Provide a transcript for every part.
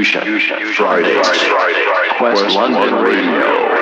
Fusion, Fusion. Fridays, Friday, Friday, Quest, Quest London Radio. Radio.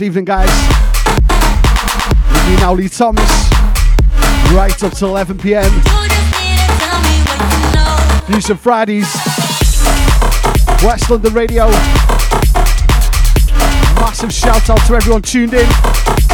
Good evening, guys. With me now, Lee Thomas. Right up to 11 pm. Fusion Fridays. Quest London Radio. Massive shout out to everyone tuned in.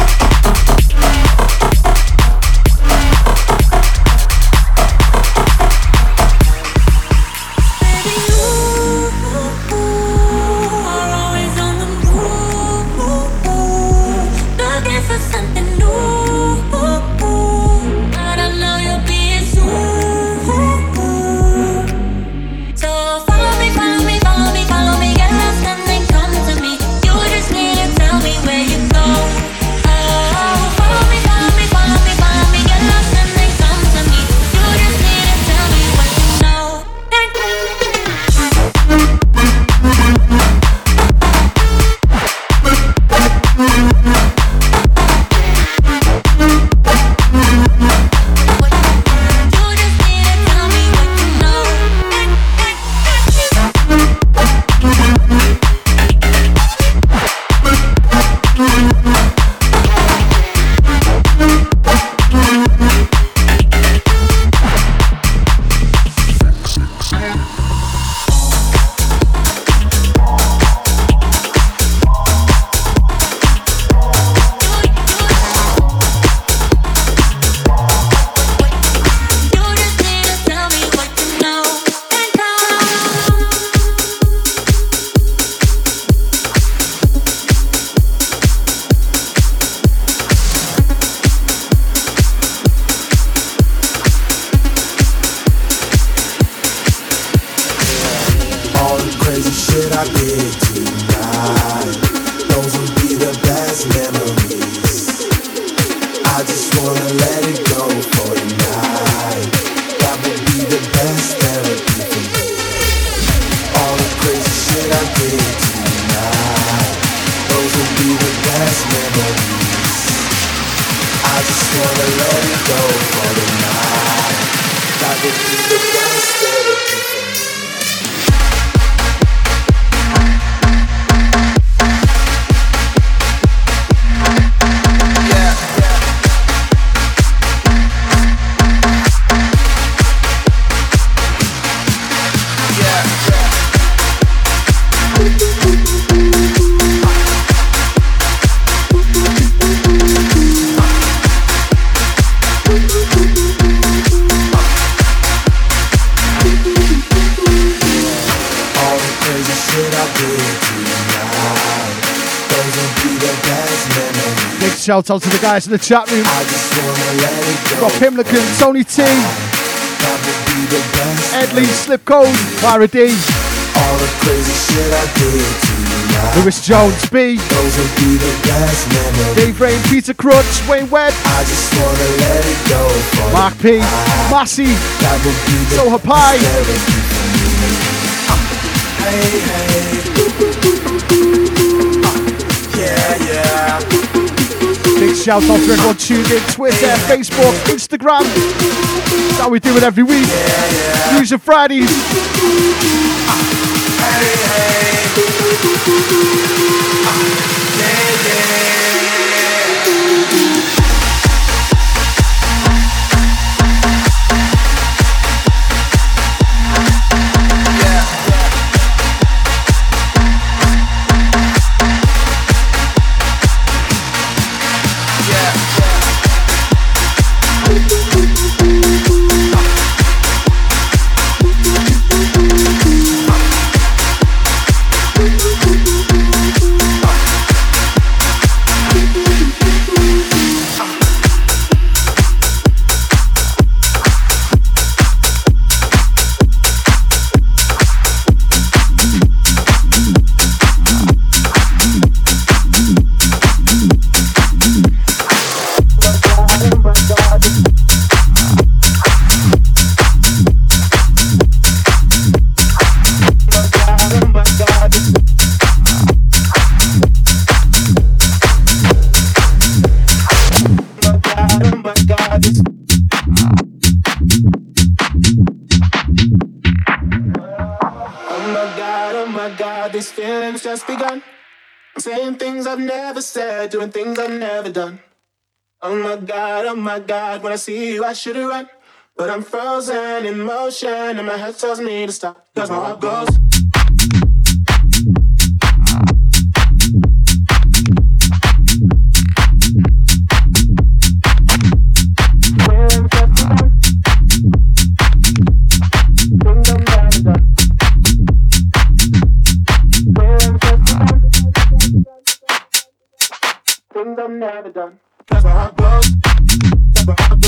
I bitch. shout out to the guys in the chat room. Go. Got Pimlican, Tony T, Edley, Slipcode, Clara D, Lewis Jones, B, Dave Rain, Peter Crutch, Wayne Webb, go, Mark P, Massey, Soha Pie. Hey, hey. Shout out to everyone tuned in Twitter, Facebook, Instagram. That's how we do it every week. Fusion Fridays. Oh see you, I should have run. But I'm frozen in motion, and my head tells me to stop. Cause my heart goes. Things I've never done. That's my heart goes. Bye.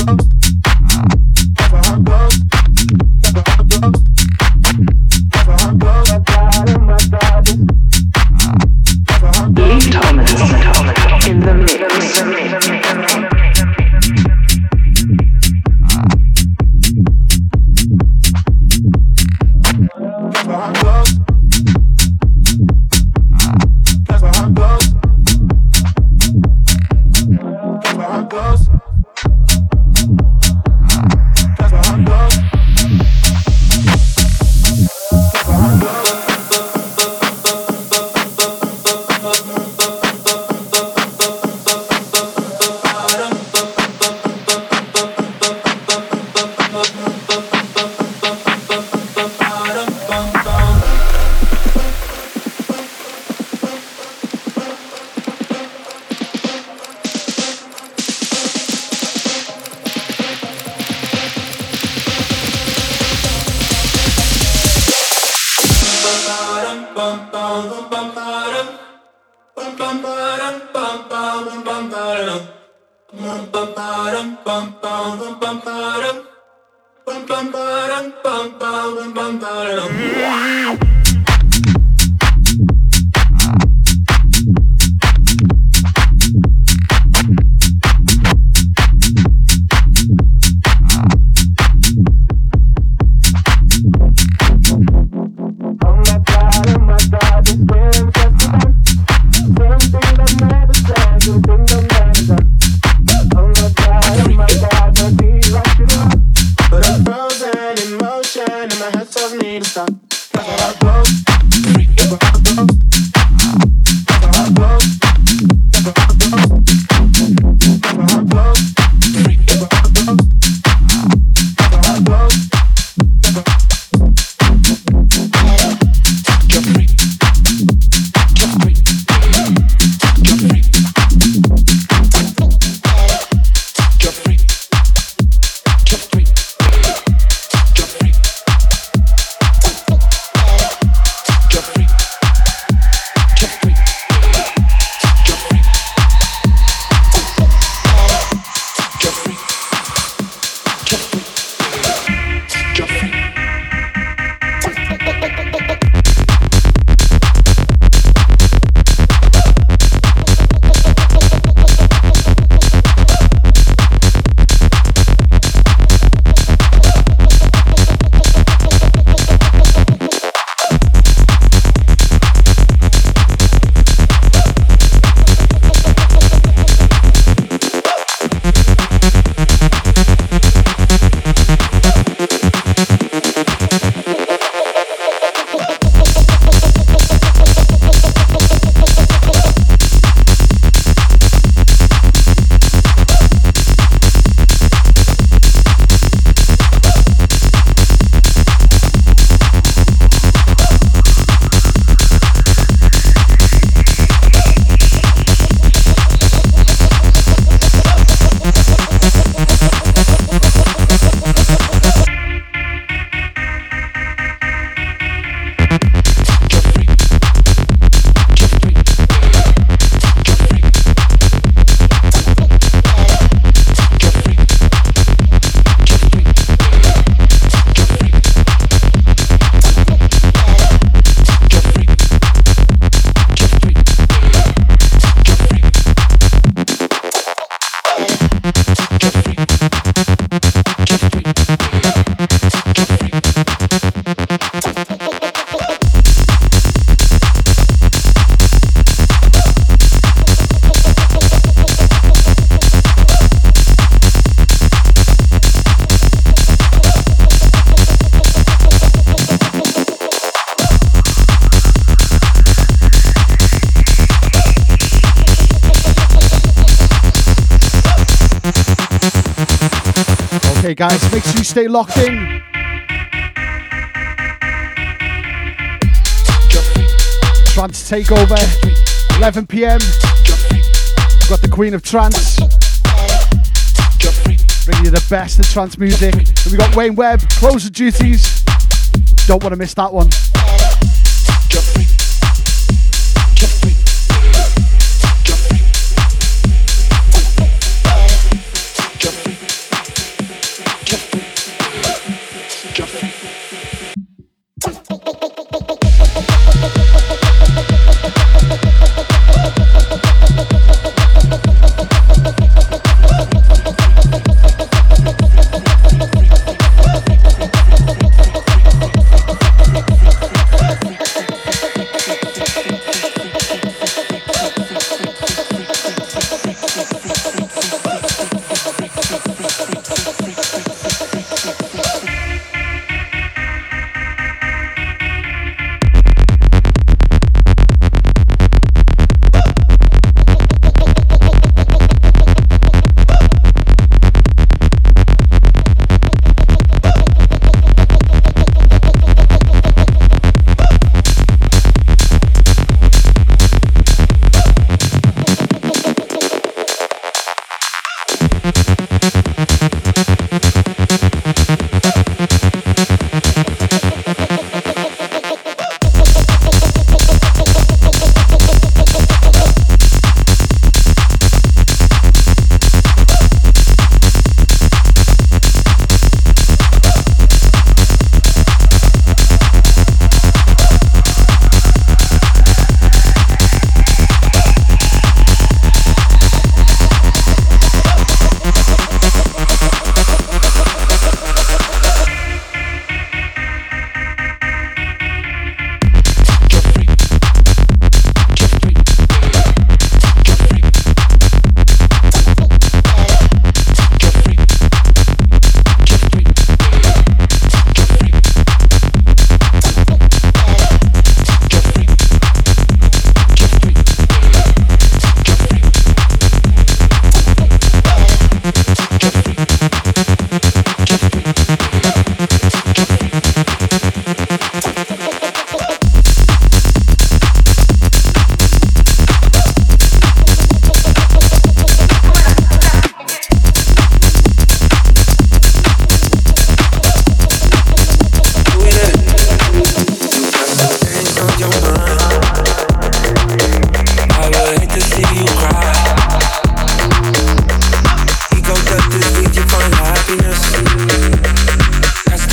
Guys, make sure you stay locked in. Trance Takeover, 11 pm. Got the Queen of Trance. Bringing you the best of trance music. And we got Wayne Webb, Closer Duties. Don't want to miss that one.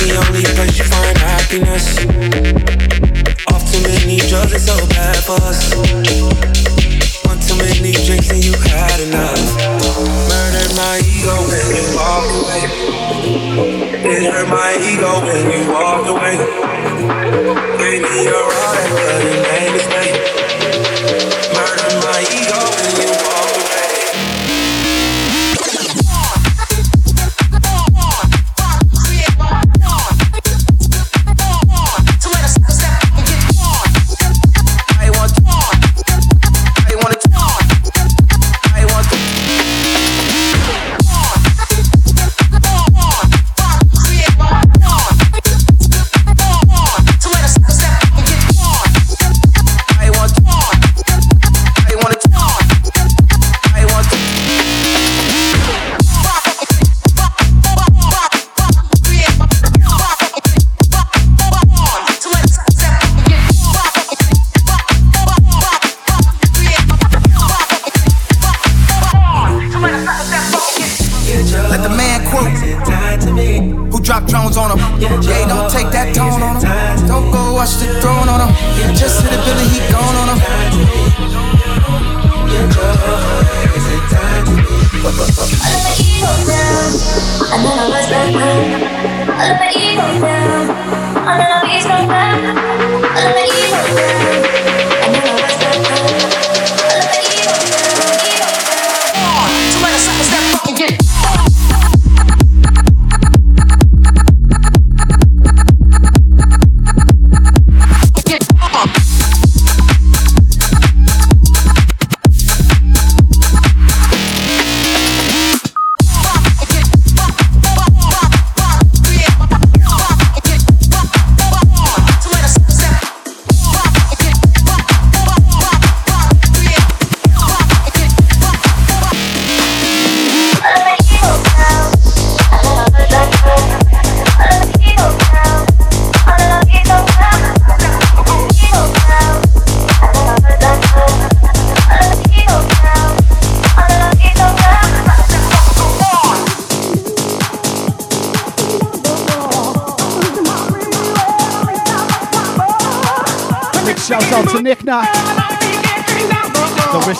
the only place you find happiness. Off too many drugs, it's so bad for us. One too many drinks and you had enough. Murdered my ego when you walked away. It hurt my ego when you walked away. Gave me your all, but it made me stay.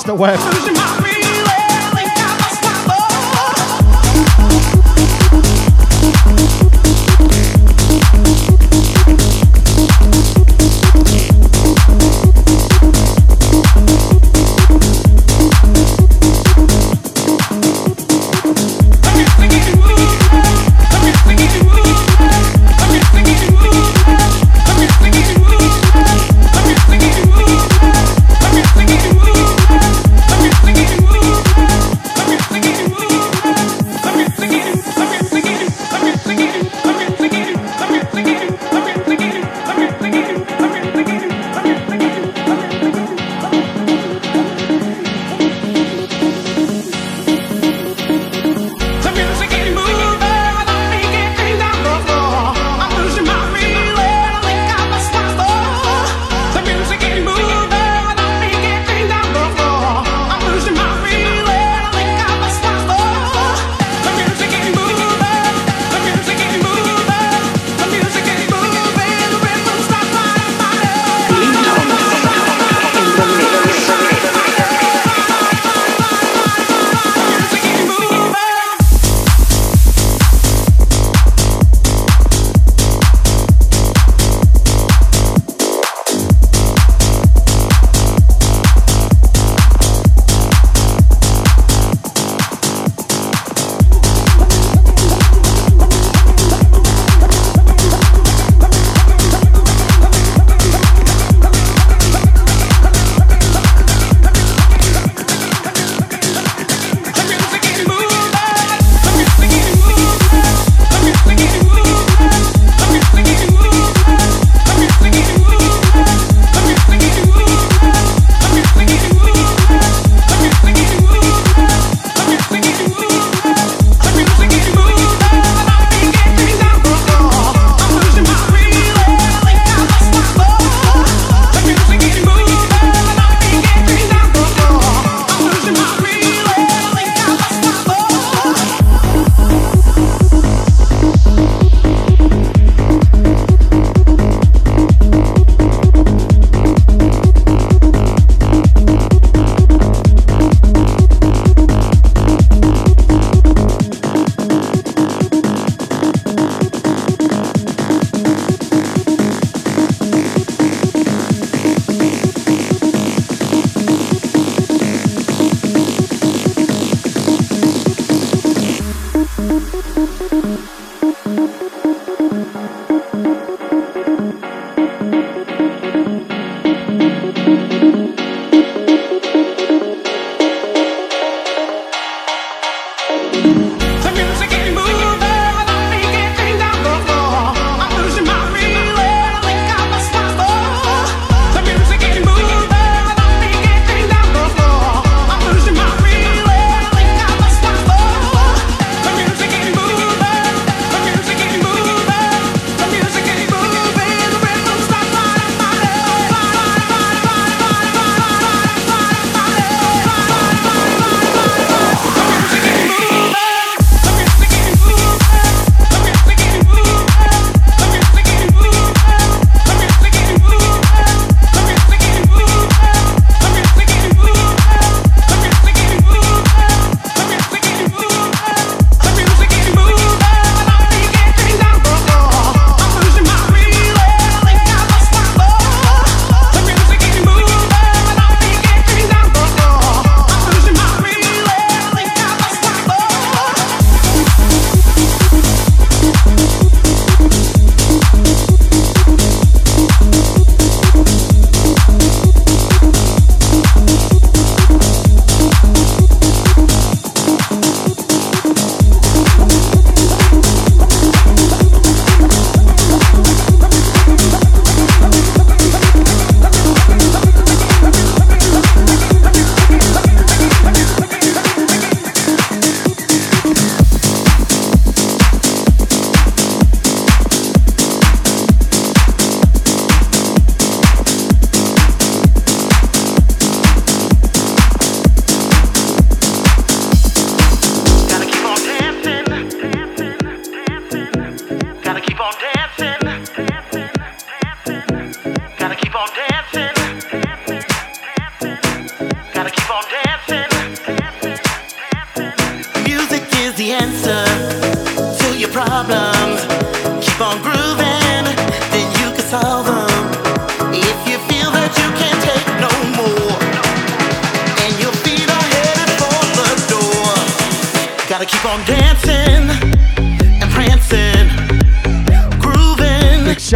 The Wister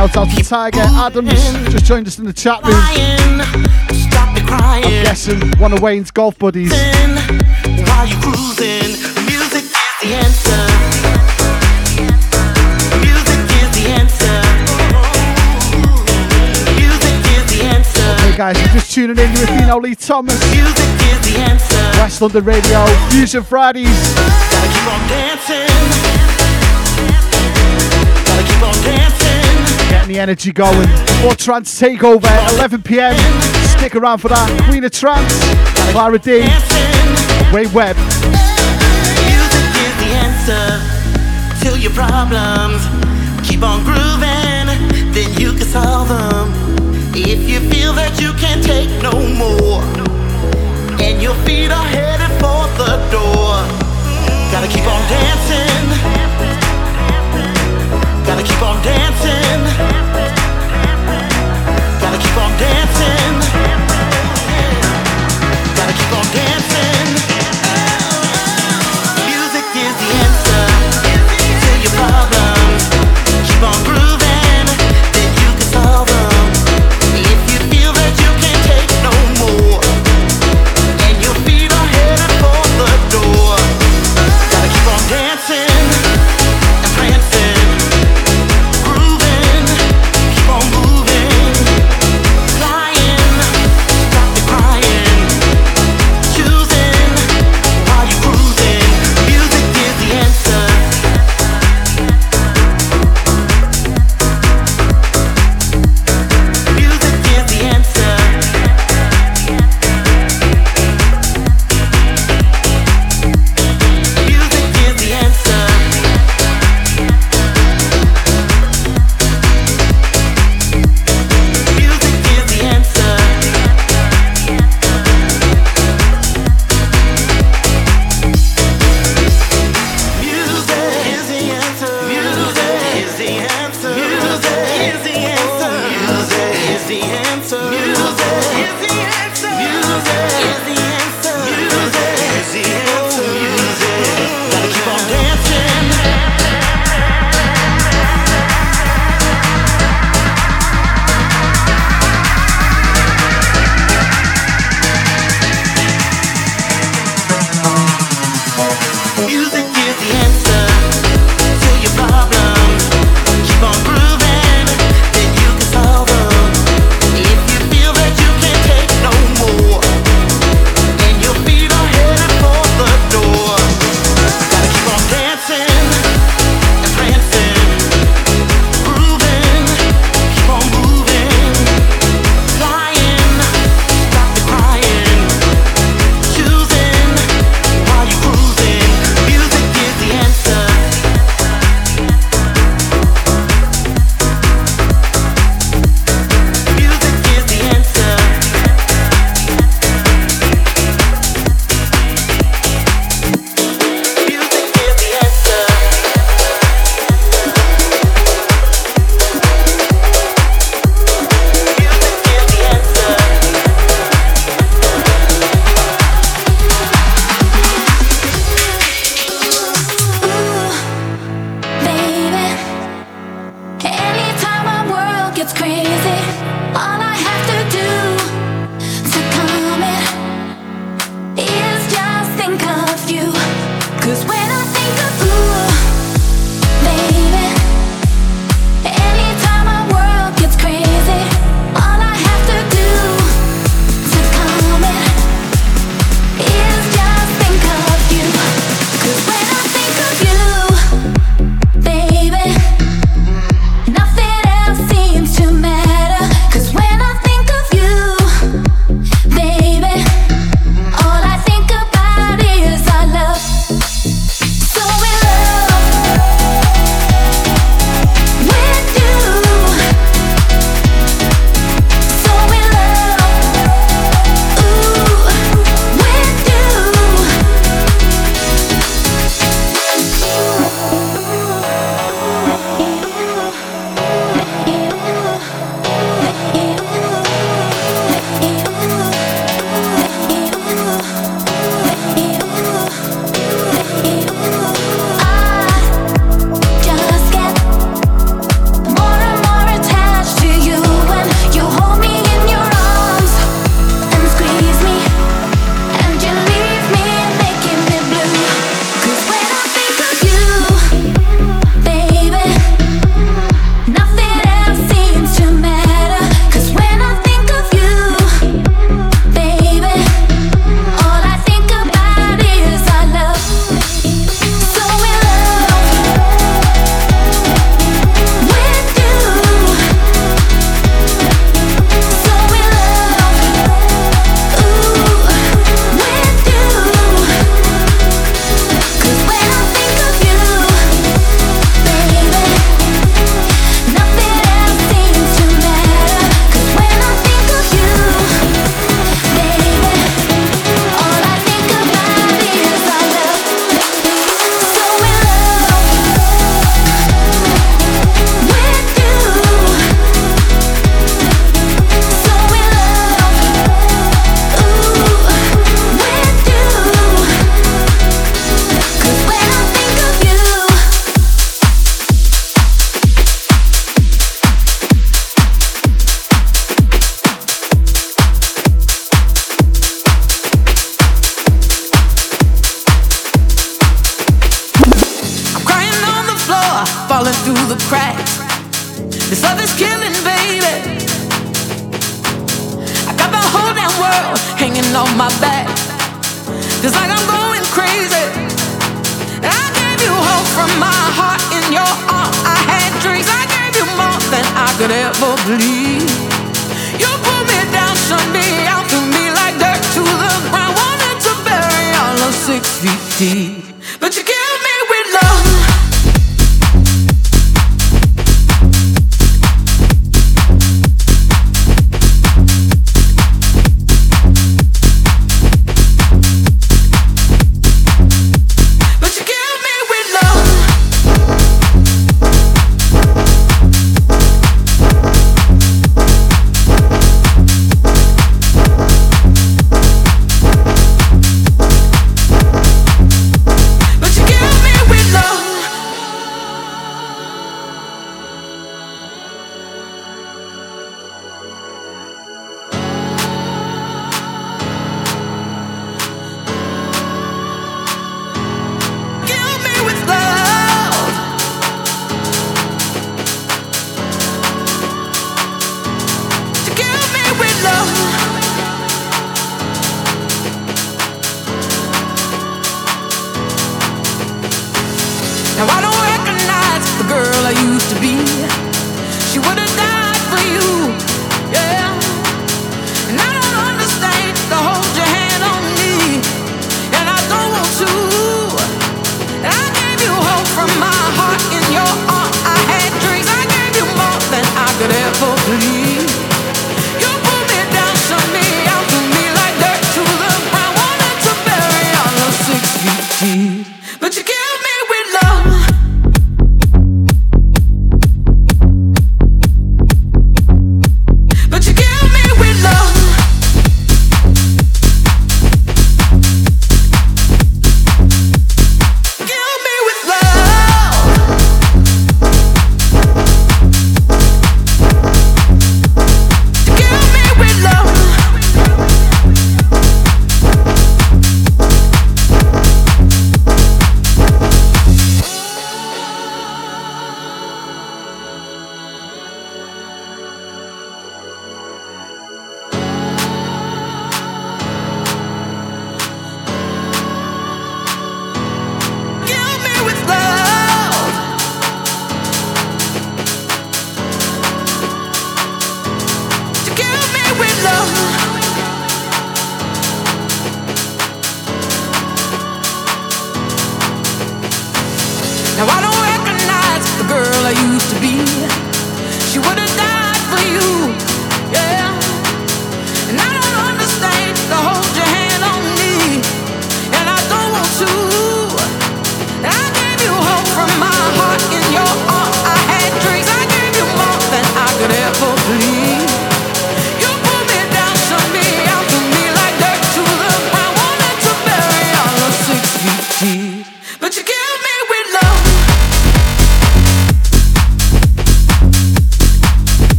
Shout out to Tiger Adams, just joined us in the chat room. I'm guessing one of Wayne's golf buddies. Hey guys, you're just tuning in with me Lee Thomas. Quest London Radio, Fusion Fridays. Gotta keep on dancing. Gotta keep on dancing the energy going. More trance takeover at 11 pm. Stick around for that. Queen of Trance, Clara D, Wayne Webb. Music is the answer to your problems. Keep on grooving, then you can solve them. If you feel that you can't take no more, and your feet are headed for the door, gotta keep on dancing.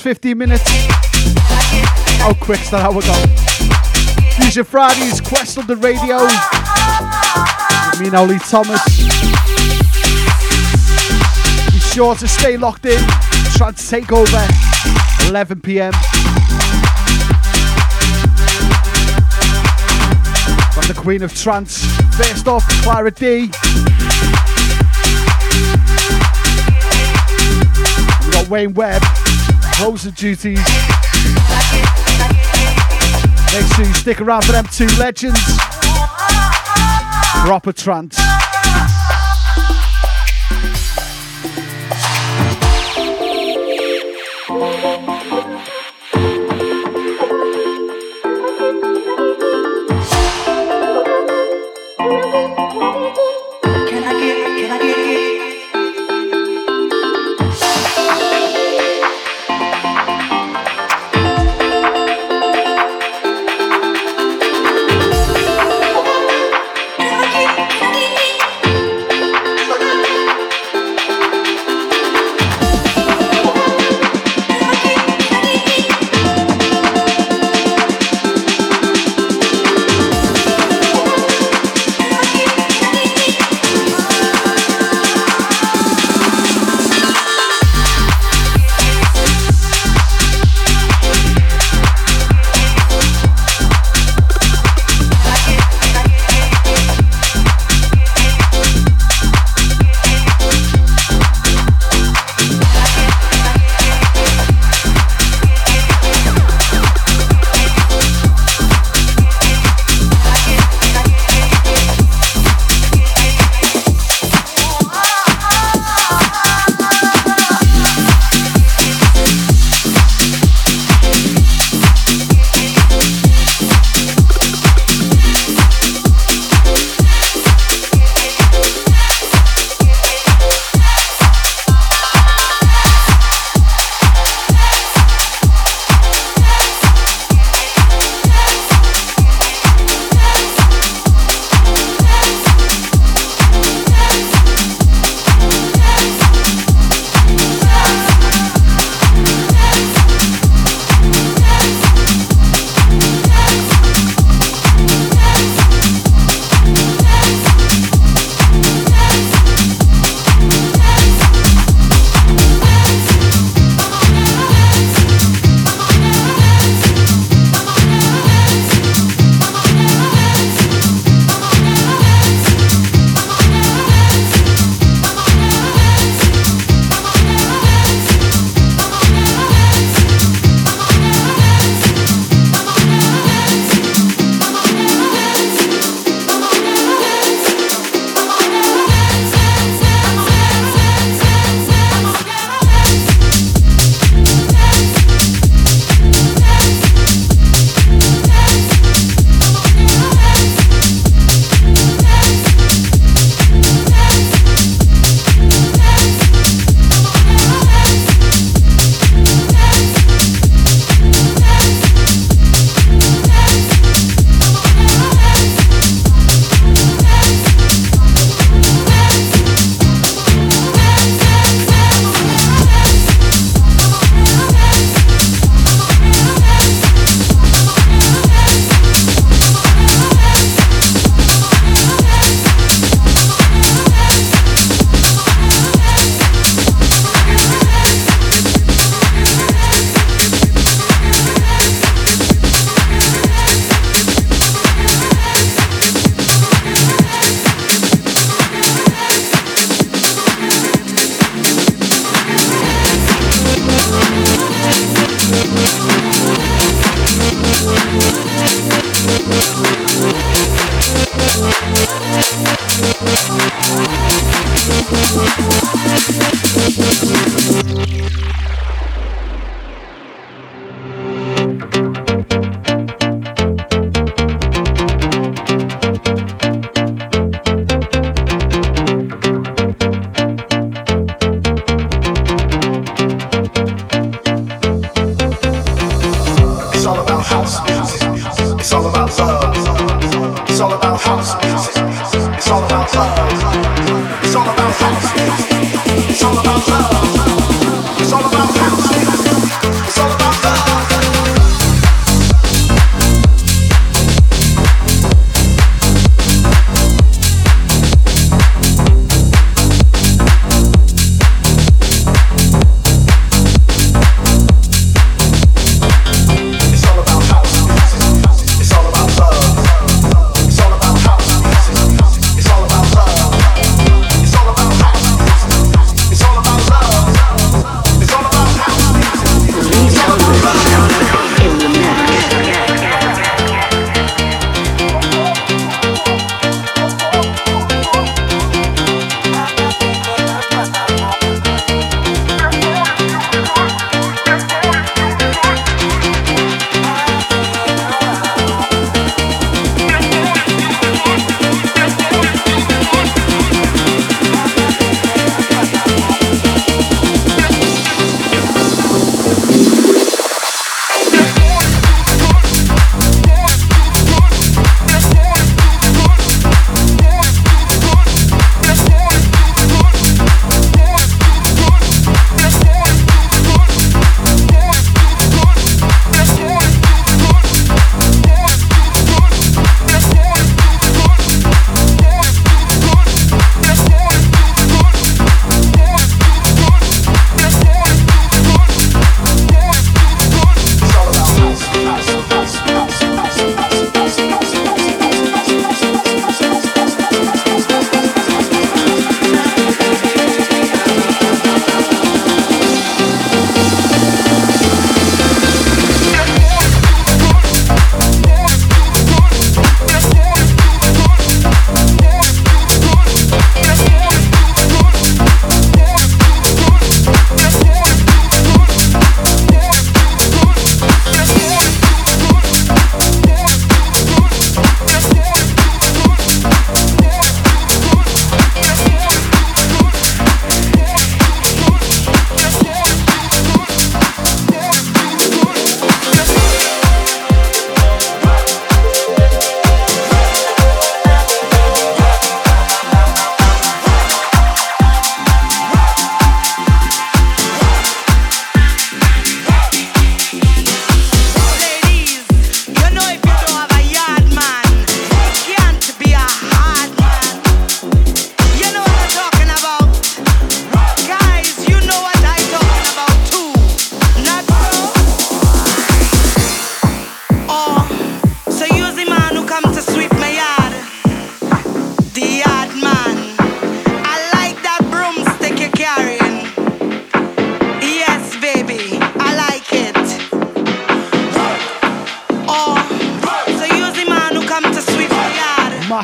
Last 15 minutes. Oh, how quick's that hour gone? Fusion Fridays, Quest London Radio. With me and Oli Thomas. Be sure to stay locked in. Trying to take over 11 pm. From the Queen of Trance. First off, Clara D. Wayne Webb, closing duties. Make sure you stick around for them two legends. Proper trance.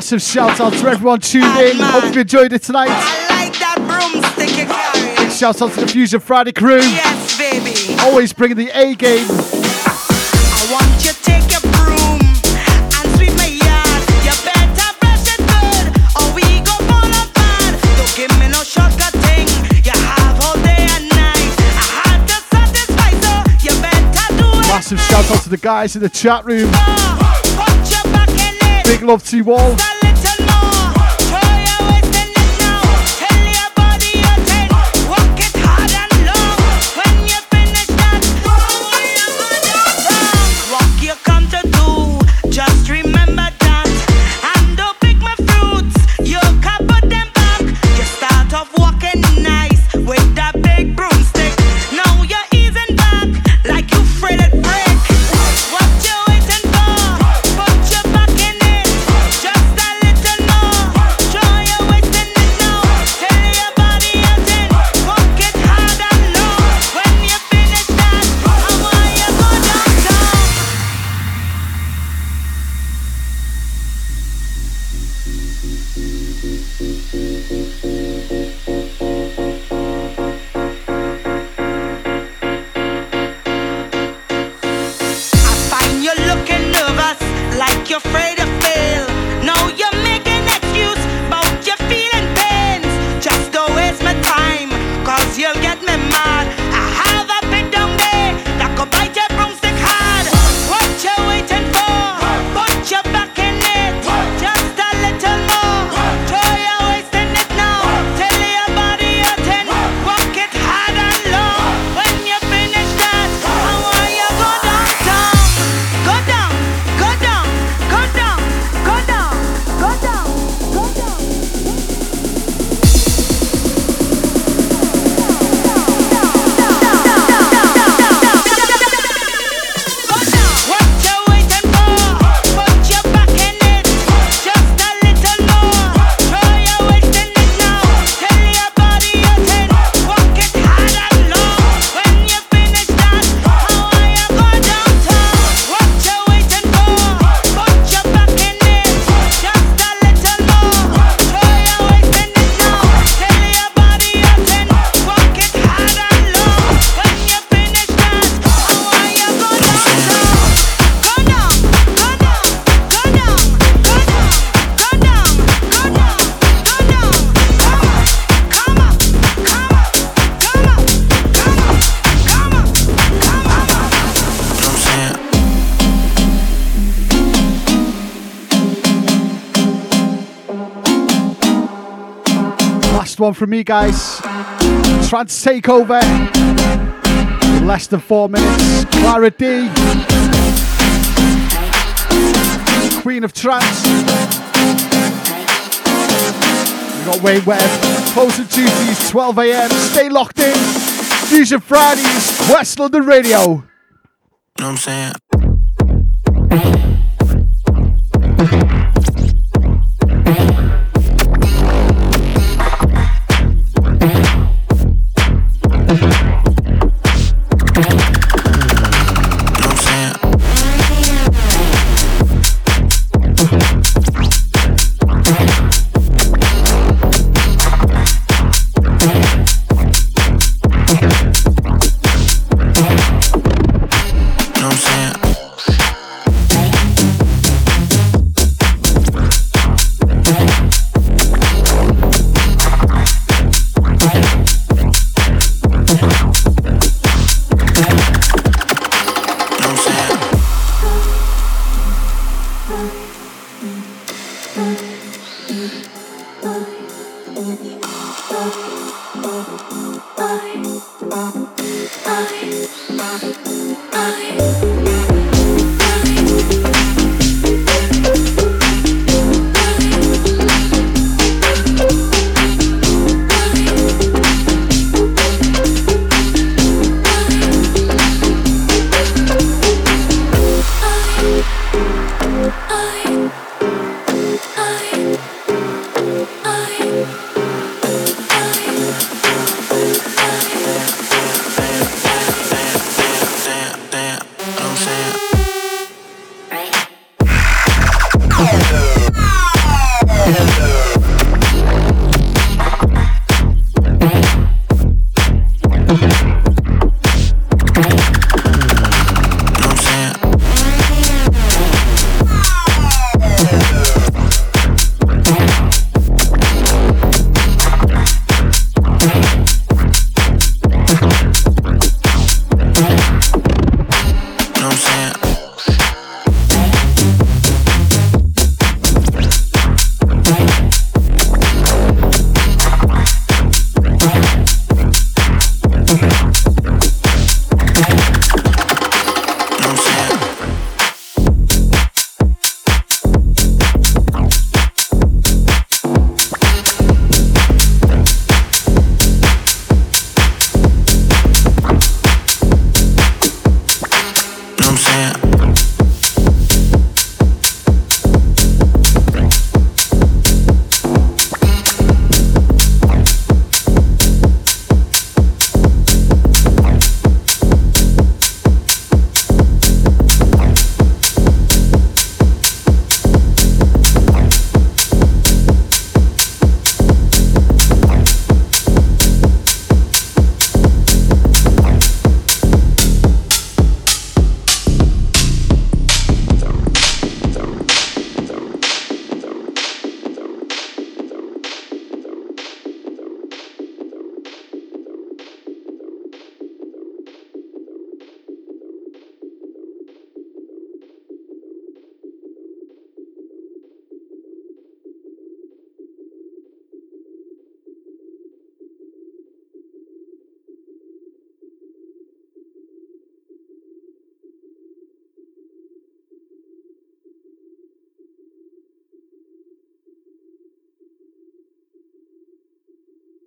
massive shout out to everyone tuned in. Hope you enjoyed it tonight. I like that broomstick. Big shout out to the Fusion Friday crew. Yes, baby. Always bringing the A game. Massive shout out to the guys in the chat room. Big love to you all. one from me, guys. Trance takeover. Less than four minutes. Clara D. Queen of Trance. We got Wayne Webb. Closing duties, 12 a.m. Stay locked in. Fusion Fridays, Quest London Radio. Know what I'm saying?